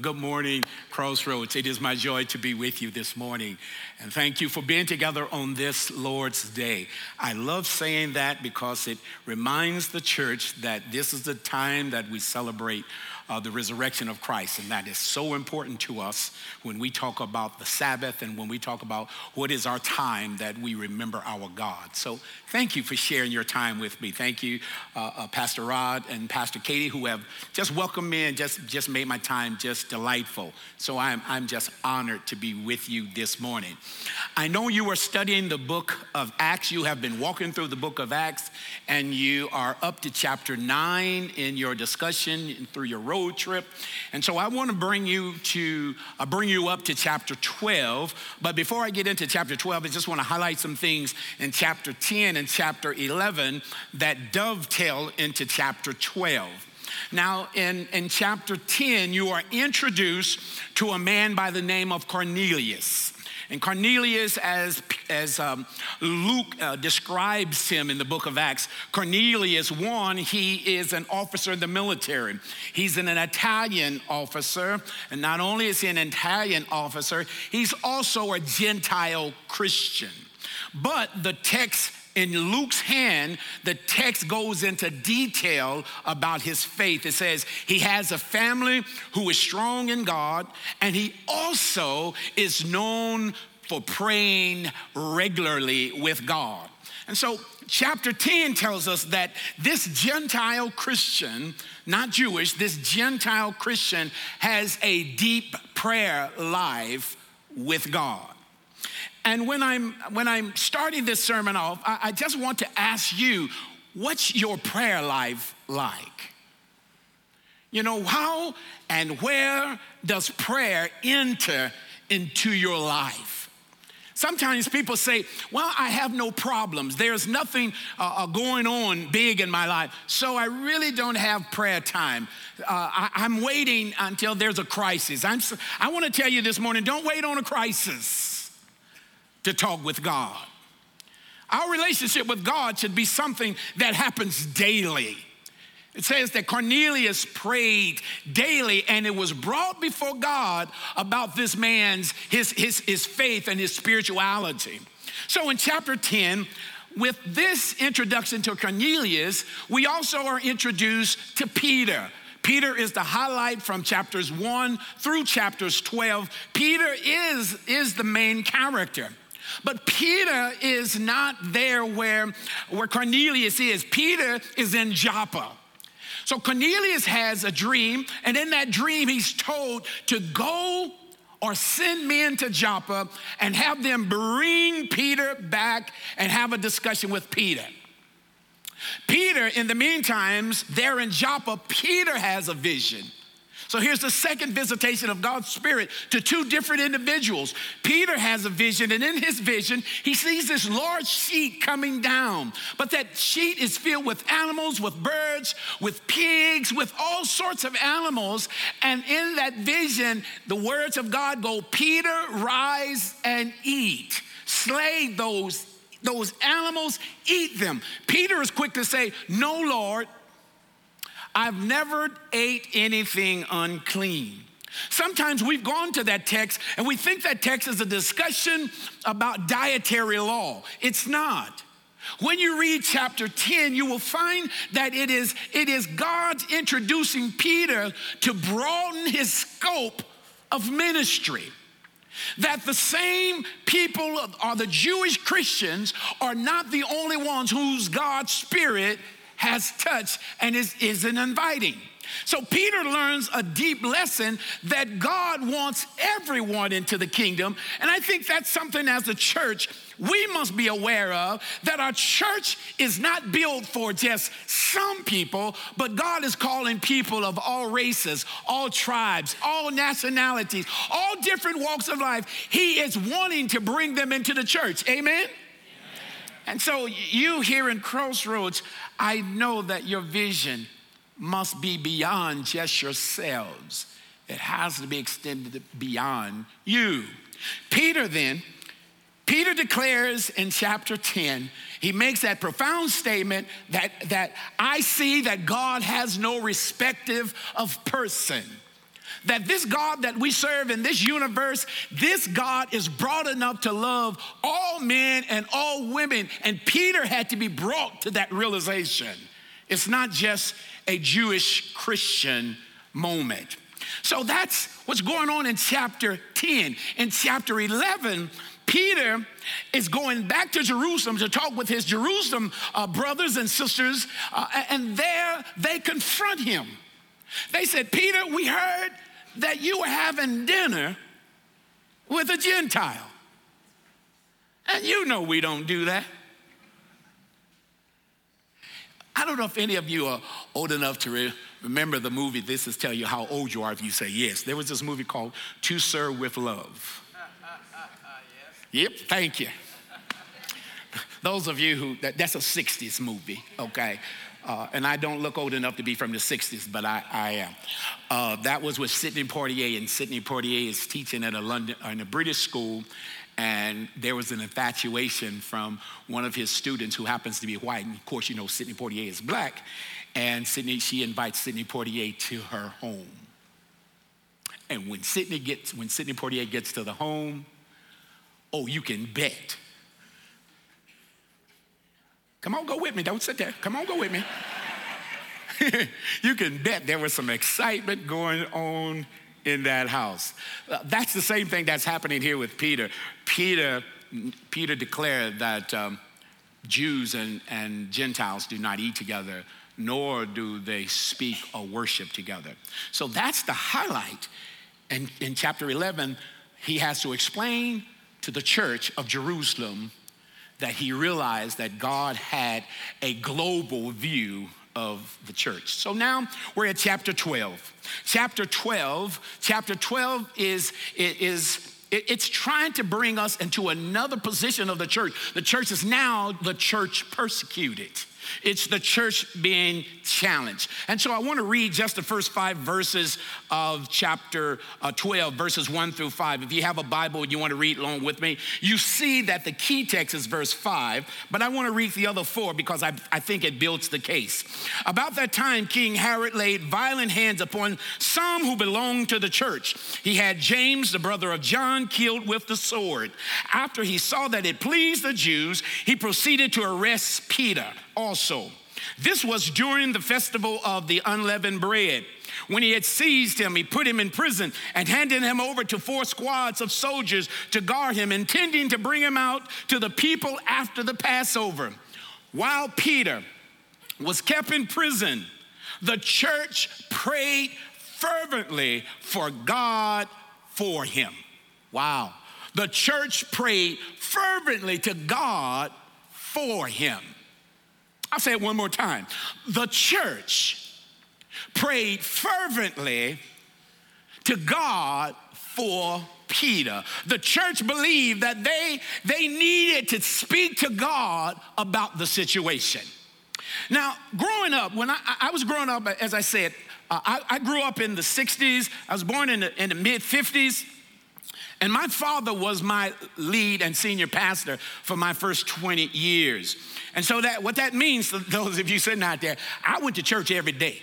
Good morning, Crossroads. It is my joy to be with you this morning. And thank you for being together on this Lord's Day. I love saying that because it reminds the church that this is the time that we celebrate uh, the resurrection of Christ. And that is so important to us when we talk about the Sabbath and when we talk about what is our time that we remember our God. So thank you for sharing your time with me. Thank you, uh, uh, Pastor Rod and Pastor Katie, who have just welcomed me and just, just made my time just delightful. So I'm, I'm just honored to be with you this morning. I know you are studying the book of Acts. You have been walking through the book of Acts, and you are up to chapter 9 in your discussion through your road trip. And so I want to bring you to uh, bring you up to chapter 12. But before I get into chapter 12, I just want to highlight some things in chapter 10 and chapter 11 that dovetail into chapter 12. Now, in, in chapter 10, you are introduced to a man by the name of Cornelius. And Cornelius, as, as um, Luke uh, describes him in the book of Acts, Cornelius, one, he is an officer in the military. He's an Italian officer. And not only is he an Italian officer, he's also a Gentile Christian. But the text in Luke's hand, the text goes into detail about his faith. It says he has a family who is strong in God, and he also is known for praying regularly with God. And so, chapter 10 tells us that this Gentile Christian, not Jewish, this Gentile Christian has a deep prayer life with God. And when I'm when I'm starting this sermon off, I, I just want to ask you, what's your prayer life like? You know, how and where does prayer enter into your life? Sometimes people say, Well, I have no problems. There's nothing uh, uh going on big in my life. So I really don't have prayer time. Uh, I, am waiting until there's a crisis. I'm, I want to tell you this morning don't wait on a crisis to talk with God. Our relationship with God should be something that happens daily. It says that Cornelius prayed daily and it was brought before God about this man's his, his, his faith and his spirituality. So in chapter 10, with this introduction to Cornelius, we also are introduced to Peter. Peter is the highlight from chapters 1 through chapters 12. Peter is, is the main character. But Peter is not there where, where Cornelius is. Peter is in Joppa. So Cornelius has a dream, and in that dream, he's told to go or send men to Joppa and have them bring Peter back and have a discussion with Peter. Peter, in the meantime, there in Joppa, Peter has a vision. So here's the second visitation of God's Spirit to two different individuals. Peter has a vision, and in his vision, he sees this large sheet coming down. But that sheet is filled with animals, with birds, with pigs, with all sorts of animals. And in that vision, the words of God go, Peter, rise and eat. Slay those those animals, eat them. Peter is quick to say, No, Lord, I've never ate anything unclean. Sometimes we've gone to that text and we think that text is a discussion about dietary law. It's not. When you read chapter 10, you will find that it is, it is God introducing Peter to broaden his scope of ministry. That the same people or the Jewish Christians are not the only ones whose God's Spirit has touched and is, isn't inviting. So Peter learns a deep lesson that God wants everyone into the kingdom. And I think that's something as a church we must be aware of that our church is not built for just some people, but God is calling people of all races, all tribes, all nationalities, all different walks of life. He is wanting to bring them into the church. Amen. And so, you here in Crossroads, I know that your vision must be beyond just yourselves, it has to be extended beyond you. Peter, then, Peter declares in chapter 10, he makes that profound statement that, that I see that God has no respective of person. That this God that we serve in this universe, this God is broad enough to love all men and all women. And Peter had to be brought to that realization. It's not just a Jewish Christian moment. So that's what's going on in chapter 10. In chapter 11, Peter is going back to Jerusalem to talk with his Jerusalem uh, brothers and sisters, uh, and there they confront him. They said, Peter, we heard that you were having dinner with a Gentile. And you know we don't do that. I don't know if any of you are old enough to re- remember the movie. This is tell you how old you are if you say yes. There was this movie called To Sir with Love. Yep, thank you. Those of you who, that, that's a 60s movie, okay? Uh, and I don't look old enough to be from the 60s, but I, I am. Uh, that was with Sidney Poitier, and Sidney Poitier is teaching at a London, in a British school, and there was an infatuation from one of his students who happens to be white. And of course, you know, Sidney Poitier is black, and Sidney, she invites Sidney Poitier to her home. And when Sidney gets, when Sidney Poitier gets to the home, oh, you can bet Come on, go with me. Don't sit there. Come on, go with me. you can bet there was some excitement going on in that house. Uh, that's the same thing that's happening here with Peter. Peter, Peter declared that um, Jews and, and Gentiles do not eat together, nor do they speak or worship together. So that's the highlight. And in chapter 11, he has to explain to the church of Jerusalem that he realized that God had a global view of the church. So now we're at chapter 12. Chapter 12, chapter 12 is, is it's trying to bring us into another position of the church. The church is now the church persecuted. It's the church being challenged. And so I want to read just the first five verses of chapter uh, 12, verses 1 through 5. If you have a Bible and you want to read along with me, you see that the key text is verse 5, but I want to read the other four because I, I think it builds the case. About that time, King Herod laid violent hands upon some who belonged to the church. He had James, the brother of John, killed with the sword. After he saw that it pleased the Jews, he proceeded to arrest Peter also. This was during the festival of the unleavened bread. When he had seized him, he put him in prison and handed him over to four squads of soldiers to guard him, intending to bring him out to the people after the Passover. While Peter was kept in prison, the church prayed fervently for God for him. Wow. The church prayed fervently to God for him. I'll say it one more time. The church prayed fervently to God for Peter. The church believed that they, they needed to speak to God about the situation. Now, growing up, when I, I was growing up, as I said, uh, I, I, grew up in the 60s. I was born in the, in the mid 50s. And my father was my lead and senior pastor for my first 20 years. And so that what that means for those of you sitting out there, I went to church every day.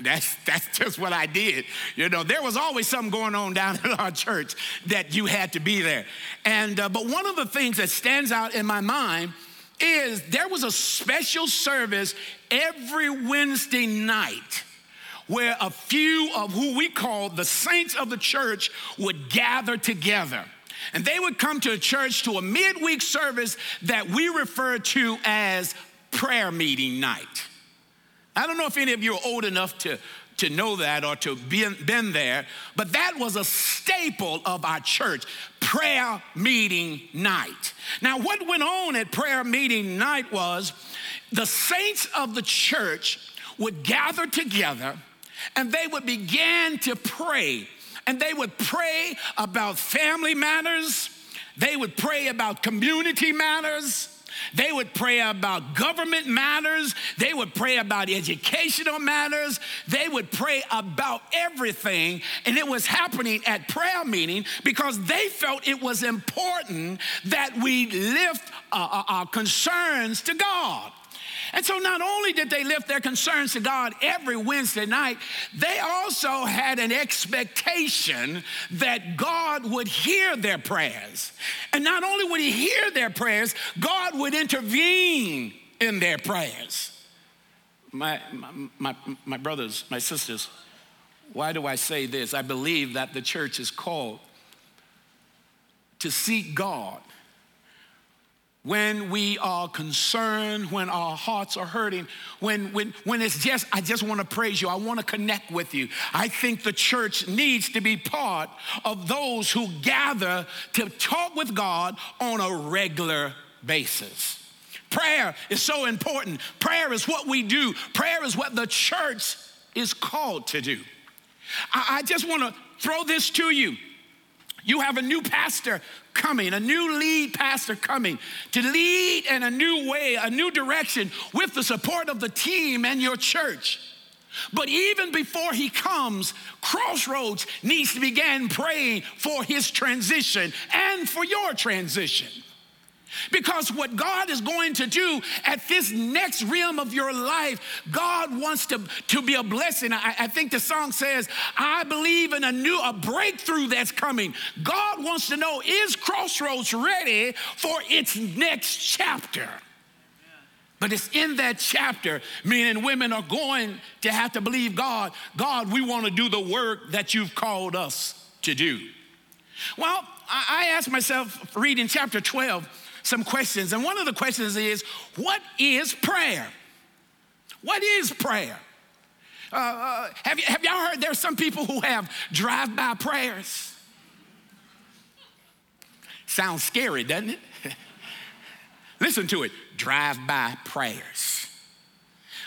That's, that's just what I did. You know, there was always something going on down at our church that you had to be there. And, uh, but one of the things that stands out in my mind is there was a special service every Wednesday night where a few of who we call the saints of the church would gather together. And they would come to a church to a midweek service that we refer to as prayer meeting night. I don't know if any of you are old enough to, to know that or to be been there, but that was a staple of our church, prayer meeting night. Now, what went on at prayer meeting night was the saints of the church would gather together and they would begin to pray and they would pray about family matters, they would pray about community matters. They would pray about government matters. They would pray about educational matters. They would pray about everything. And it was happening at prayer meeting because they felt it was important that we lift uh, uh our concerns to God. And so not only did they lift their concerns to God every Wednesday night, they also had an expectation that God would hear their prayers. And not only would He hear their prayers, God would intervene in their prayers. My, my, my, my brothers, my sisters, why do I say this? I believe that the church is called to seek God when we are concerned, when our hearts are hurting, when, when, when it's just, I just want to praise you, I want to connect with you. I think the church needs to be part of those who gather to talk with God on a regular basis. Prayer is so important. Prayer is what we do, prayer is what the church is called to do. I, I just want to throw this to you. You have a new pastor coming, a new lead pastor coming to lead in a new way, a new direction with the support of the team and your church. But even before he comes, Crossroads needs to begin praying for his transition and for your transition. Because what God is going to do at this next realm of your life, God wants to, to be a blessing. I, I think the song says, I believe in a new, a breakthrough that's coming. God wants to know, is Crossroads ready for its next chapter? But it's in that chapter, men and women are going to have to believe God. God, we want to do the work that you've called us to do. Well, I, I asked myself, reading chapter 12, some questions. And one of the questions is what is prayer? What is prayer? Uh, uh, have, you, have y'all heard there's some people who have drive by prayers? Sounds scary, doesn't it? Listen to it drive by prayers.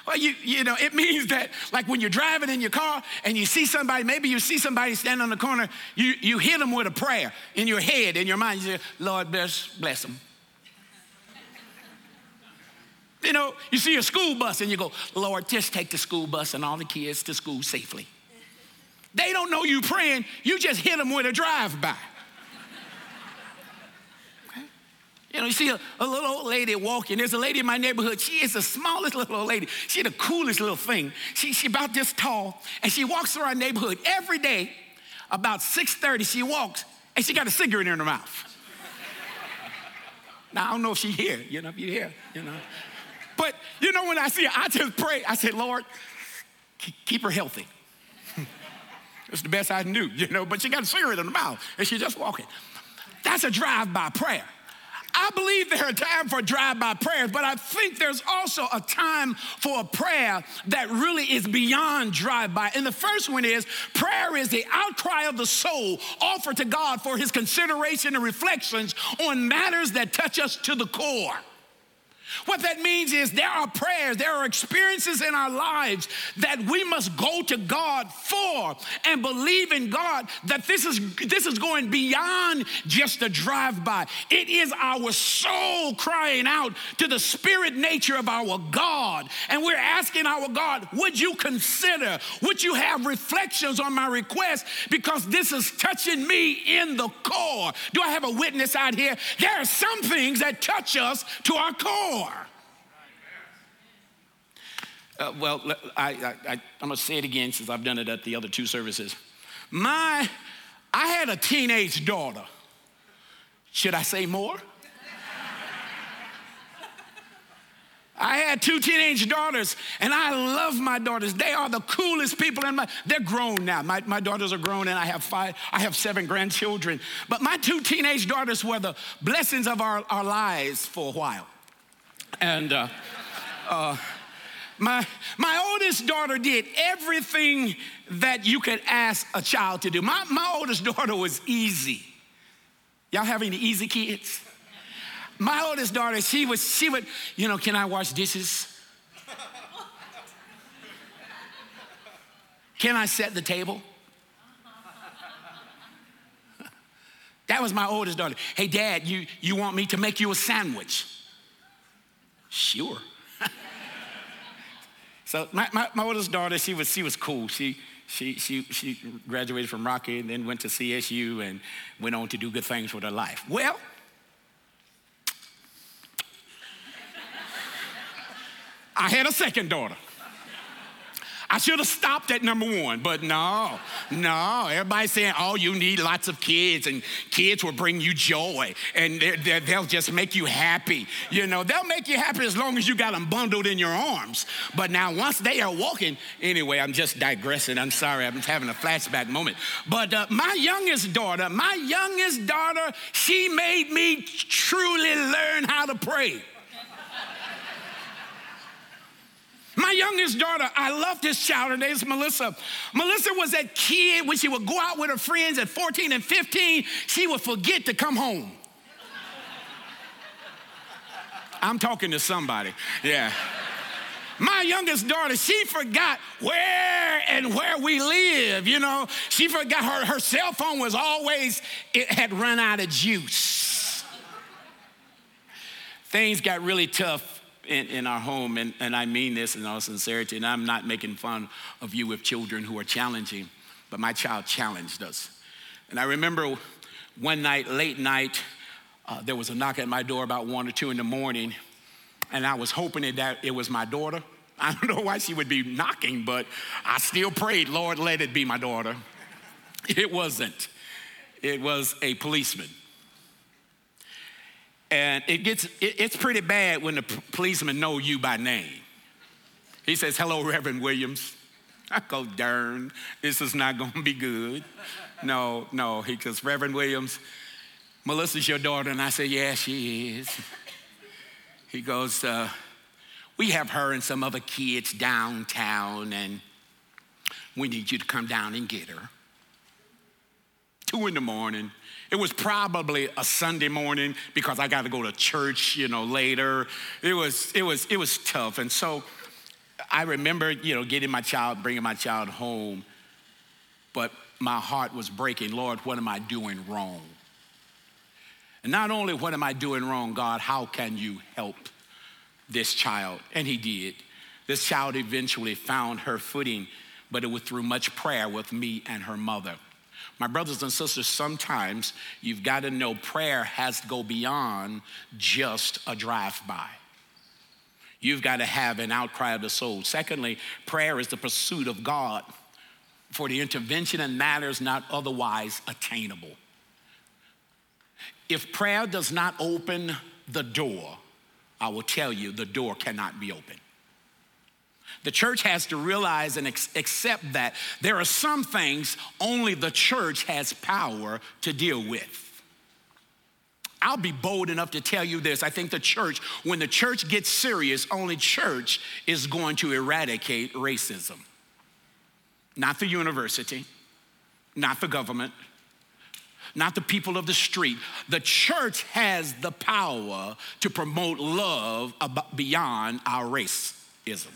Well, you, you know, it means that like when you're driving in your car and you see somebody, maybe you see somebody standing on the corner, you, you hit them with a prayer in your head, in your mind. You say, Lord, bless, bless them. You know, you see a school bus and you go, Lord, just take the school bus and all the kids to school safely. They don't know you praying, you just hit them with a drive by. You know, you see a, a, little old lady walking. There's a lady in my neighborhood. She is the smallest little old lady. She the coolest little thing. She, she about this tall, and she walks through our neighborhood every day. About 6:30, she walks, and she got a cigarette in her mouth. now I don't know if she here. You know, if you hear, you know. But you know, when I see her, I just pray. I say, Lord, keep her healthy. It's the best I can do, you know. But she got a cigarette in her mouth and she's just walking. That's a drive-by prayer. I believe there are times for drive-by prayers, but I think there's also a time for a prayer that really is beyond drive-by. And the first one is prayer is the outcry of the soul offered to God for his consideration and reflections on matters that touch us to the core. What that means is there are prayers, there are experiences in our lives that we must go to God for and believe in God that this is this is going beyond just a drive-by. It is our soul crying out to the spirit nature of our God. And we're asking our God, would you consider, would you have reflections on my request because this is touching me in the core. Do I have a witness out here? There are some things that touch us to our core. Uh, well, I, I, I, I'm going to say it again since I've done it at the other two services. My, I had a teenage daughter. Should I say more? I had two teenage daughters, and I love my daughters. They are the coolest people in my. They're grown now. My, my daughters are grown, and I have five. I have seven grandchildren. But my two teenage daughters were the blessings of our, our lives for a while, and. Uh, uh, my, my oldest daughter did everything that you could ask a child to do. My, my oldest daughter was easy. Y'all have any easy kids? My oldest daughter, she was, she would, you know, can I wash dishes? Can I set the table? That was my oldest daughter. Hey, dad, you, you want me to make you a sandwich? Sure. So my, my, my, oldest daughter, she was, she was cool. She, she, she, she graduated from Rocky and then went to CSU and went on to do good things with her life. Well, I had a second daughter. I should have stopped at number one, but no, no. Everybody's saying, oh, you need lots of kids, and kids will bring you joy, and they're, they'll just make you happy. You know, they'll make you happy as long as you got them bundled in your arms. But now, once they are walking, anyway, I'm just digressing. I'm sorry, I'm having a flashback moment. But uh, my youngest daughter, my youngest daughter, she made me truly learn how to pray. My youngest daughter, I love this child. Her name is Melissa. Melissa was that kid when she would go out with her friends at 14 and 15, she would forget to come home. I'm talking to somebody. Yeah. My youngest daughter, she forgot where and where we live, you know. She forgot her, her cell phone was always, it had run out of juice. Things got really tough in, in our home, and, and I mean this in all sincerity, and I'm not making fun of you with children who are challenging, but my child challenged us. And I remember one night, late night, uh, there was a knock at my door about one or two in the morning, and I was hoping that it was my daughter. I don't know why she would be knocking, but I still prayed, Lord, let it be my daughter. It wasn't. It was a policeman. And it gets, it, it's pretty bad when the policeman know you by name. He says, hello, Reverend Williams. I go, darn, this is not gonna be good. No, no, he goes, Reverend Williams, Melissa's your daughter. And I say, yeah, she is. He goes, uh, we have her and some other kids downtown and we need you to come down and get her. Two in the morning, it was probably a Sunday morning because I got to go to church, you know, later. It was, it was, it was tough. And so I remember, you know, getting my child, bringing my child home, but my heart was breaking. Lord, what am I doing wrong? And not only what am I doing wrong, God, how can you help this child? And he did. This child eventually found her footing, but it was through much prayer with me and her mother. My brothers and sisters, sometimes you've got to know prayer has to go beyond just a drive by. You've got to have an outcry of the soul. Secondly, prayer is the pursuit of God for the intervention in matters not otherwise attainable. If prayer does not open the door, I will tell you the door cannot be opened. The church has to realize and accept that there are some things only the church has power to deal with. I'll be bold enough to tell you this. I think the church, when the church gets serious, only church is going to eradicate racism. Not the university, not the government, not the people of the street. The church has the power to promote love beyond our racism.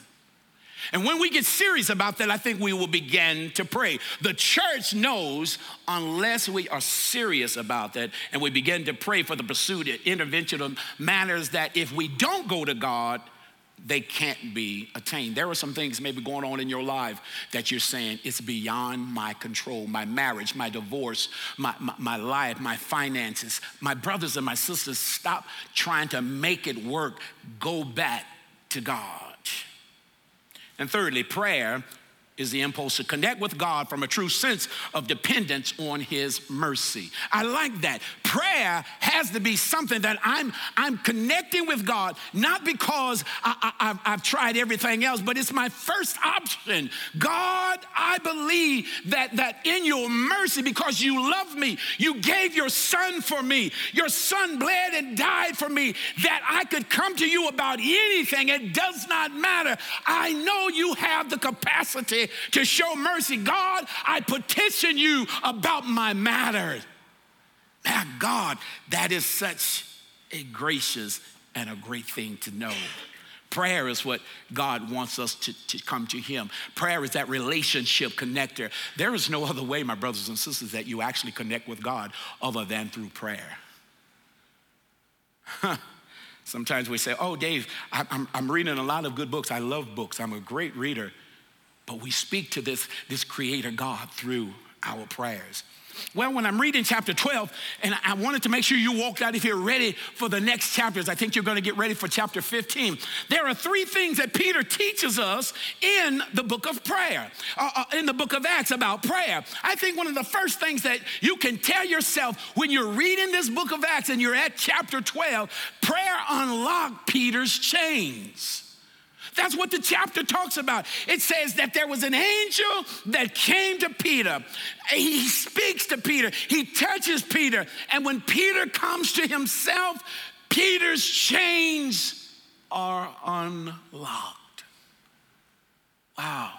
And when we get serious about that, I think we will begin to pray. The church knows unless we are serious about that and we begin to pray for the pursuit and intervention of matters that if we don't go to God, they can't be attained. There are some things maybe going on in your life that you're saying, it's beyond my control. My marriage, my divorce, my, my, my, life, my finances. My brothers and my sisters, stop trying to make it work. Go back to God. And thirdly, prayer is the impulse to connect with God from a true sense of dependence on His mercy. I like that. Prayer has to be something that I'm, I'm connecting with God, not because I, have tried everything else, but it's my first option. God, I believe that, that in your mercy, because you love me, you gave your son for me. Your son bled and died for me, that I could come to you about anything. It does not matter. I know you have the capacity to show mercy. God, I petition you about my matter. My God, that is such a gracious and a great thing to know. Prayer is what God wants us to, to come to Him. Prayer is that relationship connector. There is no other way, my brothers and sisters, that you actually connect with God other than through prayer. Sometimes we say, Oh, Dave, I'm, I'm reading a lot of good books. I love books. I'm a great reader. But we speak to this, this creator God through our prayers. Well, when I'm reading chapter 12, and I wanted to make sure you walked out of here ready for the next chapters, I think you're going to get ready for chapter 15. There are three things that Peter teaches us in the book of prayer, uh, uh, in the book of Acts about prayer. I think one of the first things that you can tell yourself when you're reading this book of Acts and you're at chapter 12, prayer unlocked Peter's chains. That's what the chapter talks about. It says that there was an angel that came to Peter. He speaks to Peter, he touches Peter, and when Peter comes to himself, Peter's chains are unlocked. Wow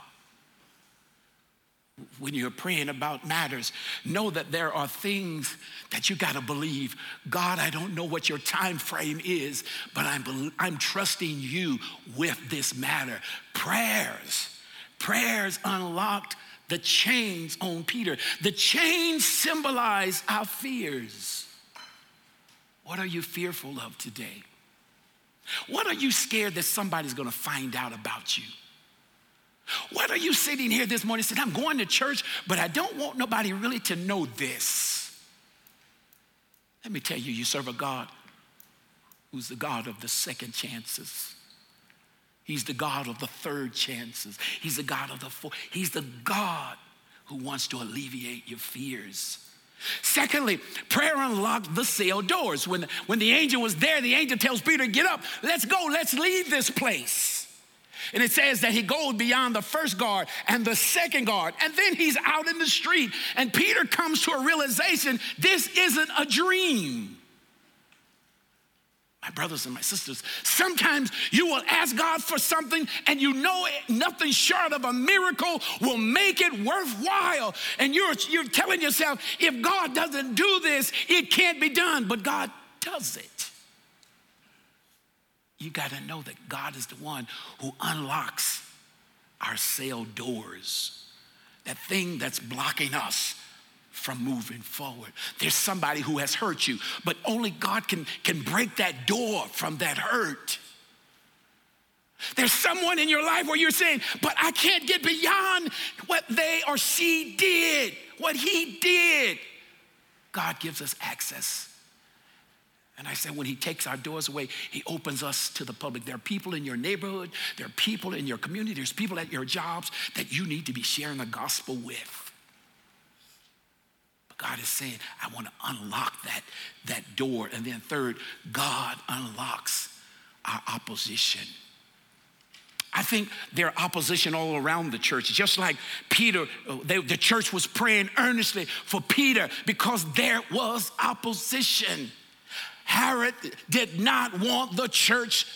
when you're praying about matters, know that there are things that you got to believe. God, I don't know what your time frame is, but I'm, I'm trusting you with this matter. Prayers, prayers unlocked the chains on Peter. The chains symbolize our fears. What are you fearful of today? What are you scared that somebody's to find out about you? What are you sitting here this morning saying, I'm going to church, but I don't want nobody really to know this? Let me tell you, you serve a God who's the God of the second chances. He's the God of the third chances. He's the God of the fourth. He's the God who wants to alleviate your fears. Secondly, prayer unlocked the cell doors. When, when the angel was there, the angel tells Peter, Get up, let's go, let's leave this place. And it says that he goes beyond the first guard and the second guard. And then he's out in the street. And Peter comes to a realization this isn't a dream. My brothers and my sisters, sometimes you will ask God for something and you know it, nothing short of a miracle will make it worthwhile. And you're, you're telling yourself, if God doesn't do this, it can't be done. But God does it you got to know that God is the one who unlocks our cell doors, that thing that's blocking us from moving forward. There's somebody who has hurt you, but only God can, can break that door from that hurt. There's someone in your life where you're saying, but I can't get beyond what they or she did, what he did. God gives us access and I said, when he takes our doors away, he opens us to the public. There are people in your neighborhood, there are people in your community, there's people at your jobs that you need to be sharing the gospel with. But God is saying, I want to unlock that, that door. And then, third, God unlocks our opposition. I think there are opposition all around the church. Just like Peter, uh, they, the church was praying earnestly for Peter because there was opposition. Herod did not want the church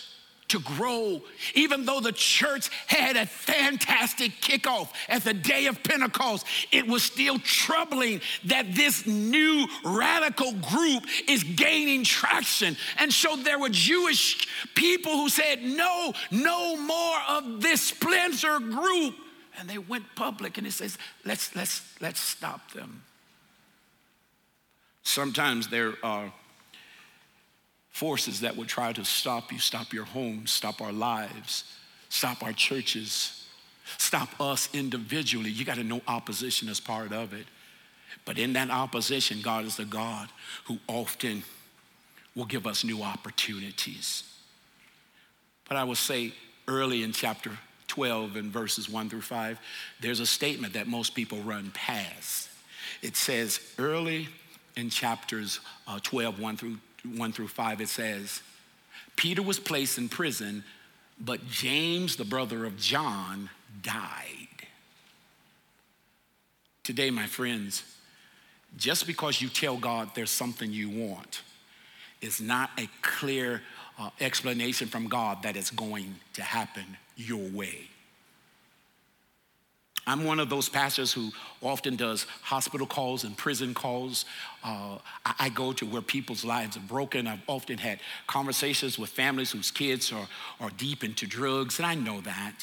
to grow, even though the church had a fantastic kickoff at the day of Pentecost, it was still troubling that this new radical group is gaining traction. And so there were Jewish people who said, No, no more of this splinter group. And they went public and it says, Let's, let's, let's stop them. Sometimes there are forces that would try to stop you, stop your homes, stop our lives, stop our churches, stop us individually. You got to know opposition is part of it. But in that opposition, God is the God who often will give us new opportunities. But I will say early in chapter 12 and verses 1 through 5, there's a statement that most people run past. It says early in chapters uh, 12, 1 through 1 through 5, it says, Peter was placed in prison, but James, the brother of John, died. Today, my friends, just because you tell God there's something you want is not a clear uh, explanation from God that it's going to happen your way. I'm one of those pastors who often does hospital calls and prison calls. Uh, I, I, go to where people's lives are broken. I've often had conversations with families whose kids are, are deep into drugs, and I know that.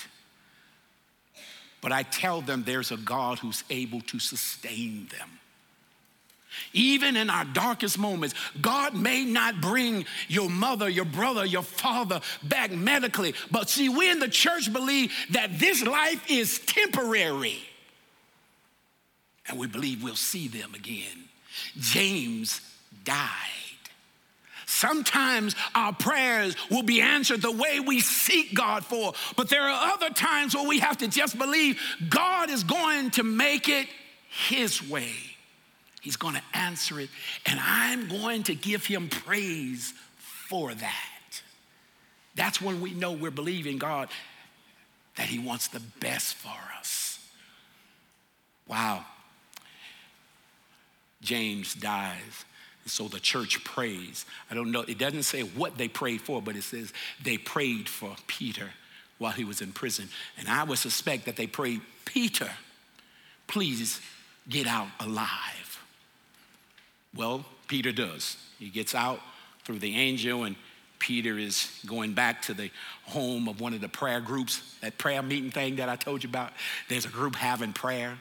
But I tell them there's a God who's able to sustain them. Even in our darkest moments, God may not bring your mother, your brother, your father back medically. But see, we in the church believe that this life is temporary. and we believe we'll see them again. James died. Sometimes our prayers will be answered the way we seek God for, but there are other times where we have to just believe God is going to make it His way. He's going to answer it, and I'm going to give Him praise for that. That's when we know we're believing God that He wants the best for us. Wow. James dies. And So the church prays. I don't know, it doesn't say what they prayed for, but it says they prayed for Peter while he was in prison. And I would suspect that they prayed, Peter, please get out alive. Well, Peter does. He gets out through the angel, and Peter is going back to the home of one of the prayer groups, that prayer meeting thing that I told you about. There's a group having prayer.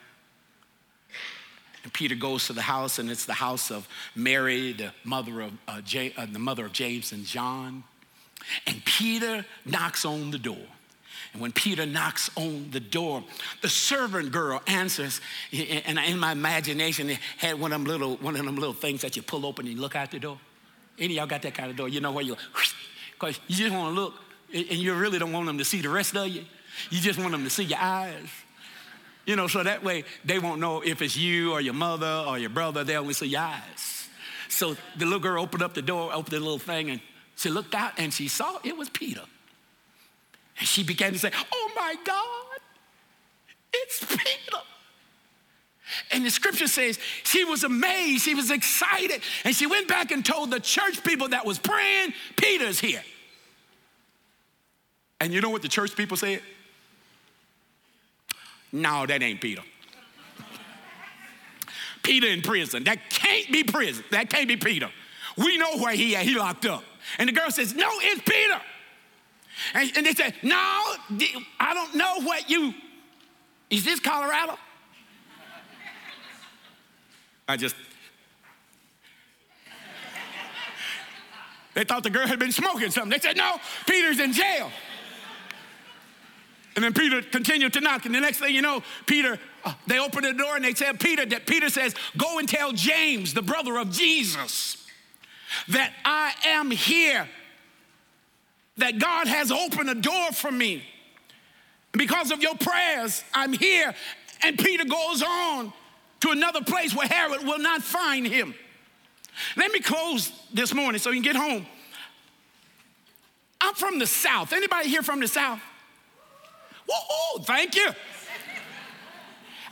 And Peter goes to the house, and it's the house of Mary, the mother of, uh, uh, the mother of James and John. And Peter knocks on the door. And when Peter knocks on the door, the servant girl answers. And in my imagination, it had one of them little, one of them little things that you pull open and you look out the door. Any of y'all got that kind of door? You know where you, because you just want to look, and you really don't want them to see the rest of you. You just want them to see your eyes. You know, so that way they won't know if it's you or your mother or your brother. They only see your eyes. So the little girl opened up the door, opened the little thing, and she looked out and she saw it was Peter. And she began to say, Oh my God, it's Peter. And the scripture says she was amazed, she was excited, and she went back and told the church people that was praying, Peter's here. And you know what the church people said? No, that ain't Peter. Peter in prison. That can't be prison. That can't be Peter. We know where he at. He locked up. And the girl says, No, it's Peter. And, and they said, No, I don't know what you. Is this Colorado? I just. They thought the girl had been smoking something. They said, No, Peter's in jail. And then Peter continued to knock. And the next thing you know, Peter, uh, they opened the door and they said, Peter, that Peter says, Go and tell James, the brother of Jesus, that I am here, that God has opened a door for me. Because of your prayers, I'm here. And Peter goes on to another place where Herod will not find him. Let me close this morning so you can get home. I'm from the South. Anybody here from the South? Whoa, thank you.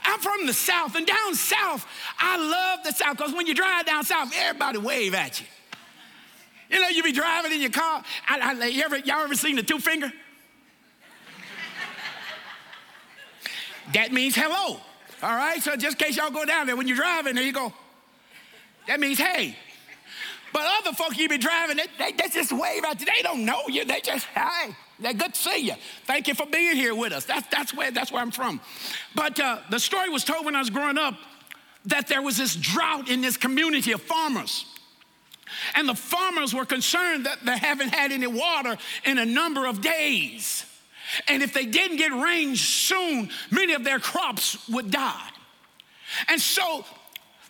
I'm from the South, and down South, I love the South because when you drive down South, everybody wave at you. You know, you be driving in your car. I, I, you ever, y'all ever seen the two finger? that means hello. All right, so just in case y'all go down there, when you're driving, there you go. That means hey. But other folk you be driving, they, they, they just wave at you. They don't know you. They just, hey. Yeah, good to see you. Thank you for being here with us. That's, that's, where, that's where I'm from. But uh, the story was told when I was growing up that there was this drought in this community of farmers. And the farmers were concerned that they haven't had any water in a number of days. And if they didn't get rain soon, many of their crops would die. And so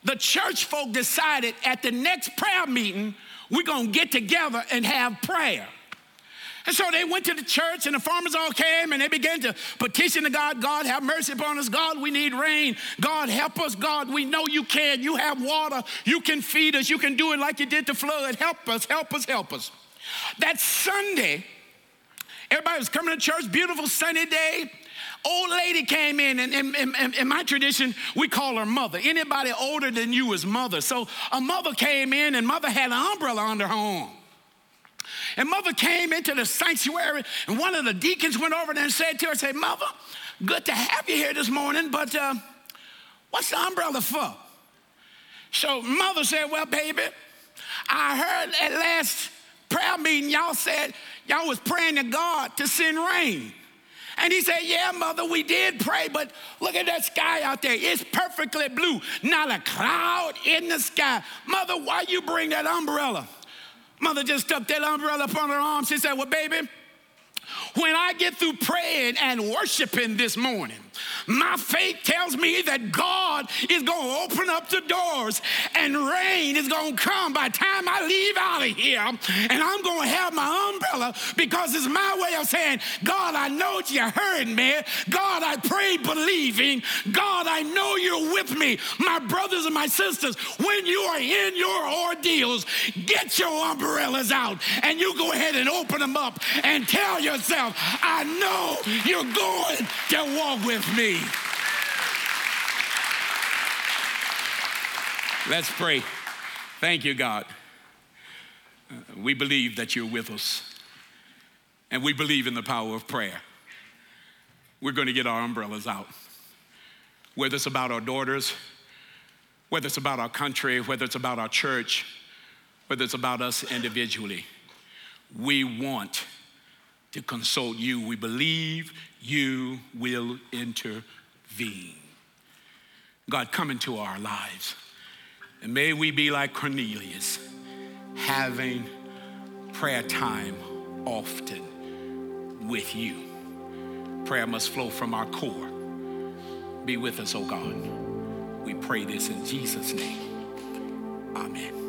the church folk decided at the next prayer meeting, we're gonna get together and have prayer. And so they went to the church, and the farmers all came and they began to petition to God God, have mercy upon us. God, we need rain. God, help us. God, we know you can. You have water. You can feed us. You can do it like you did the flood. Help us, help us, help us. That Sunday, everybody was coming to church, beautiful sunny day. Old lady came in, and in, my tradition, we call her mother. Anybody older than you is mother. So a mother came in, and mother had an umbrella under her arm. And mother came into the sanctuary, and one of the deacons went over there and said to her, say, Mother, good to have you here this morning, but uh, what's the umbrella for? So mother said, Well, baby, I heard at last prayer meeting, y'all said y'all was praying to God to send rain. And he said, Yeah, mother, we did pray, but look at that sky out there. It's perfectly blue, not a cloud in the sky. Mother, why you bring that umbrella? Mother just stuck that umbrella up her arm. She said, Well, baby, when I get through praying and worshiping this morning, my faith tells me that God is going to open up the doors and rain is going to come by the time I leave out of here. And I'm going to have my umbrella because it's my way of saying, God, I know you heard me. God, I pray believing. God, I know you're with me. My brothers and my sisters, when you are in your ordeals, get your umbrellas out and you go ahead and open them up and tell yourself, I know you're going to walk with me. Let's pray. Thank you, God. Uh, we believe that you're with us, and we believe in the power of prayer. We're going to get our umbrellas out. Whether it's about our daughters, whether it's about our country, whether it's about our church, whether it's about us individually, we want to consult you. We believe you will intervene. God, come into our lives. And may we be like Cornelius, having prayer time often with you. Prayer must flow from our core. Be with us, oh God. We pray this in Jesus' name. Amen.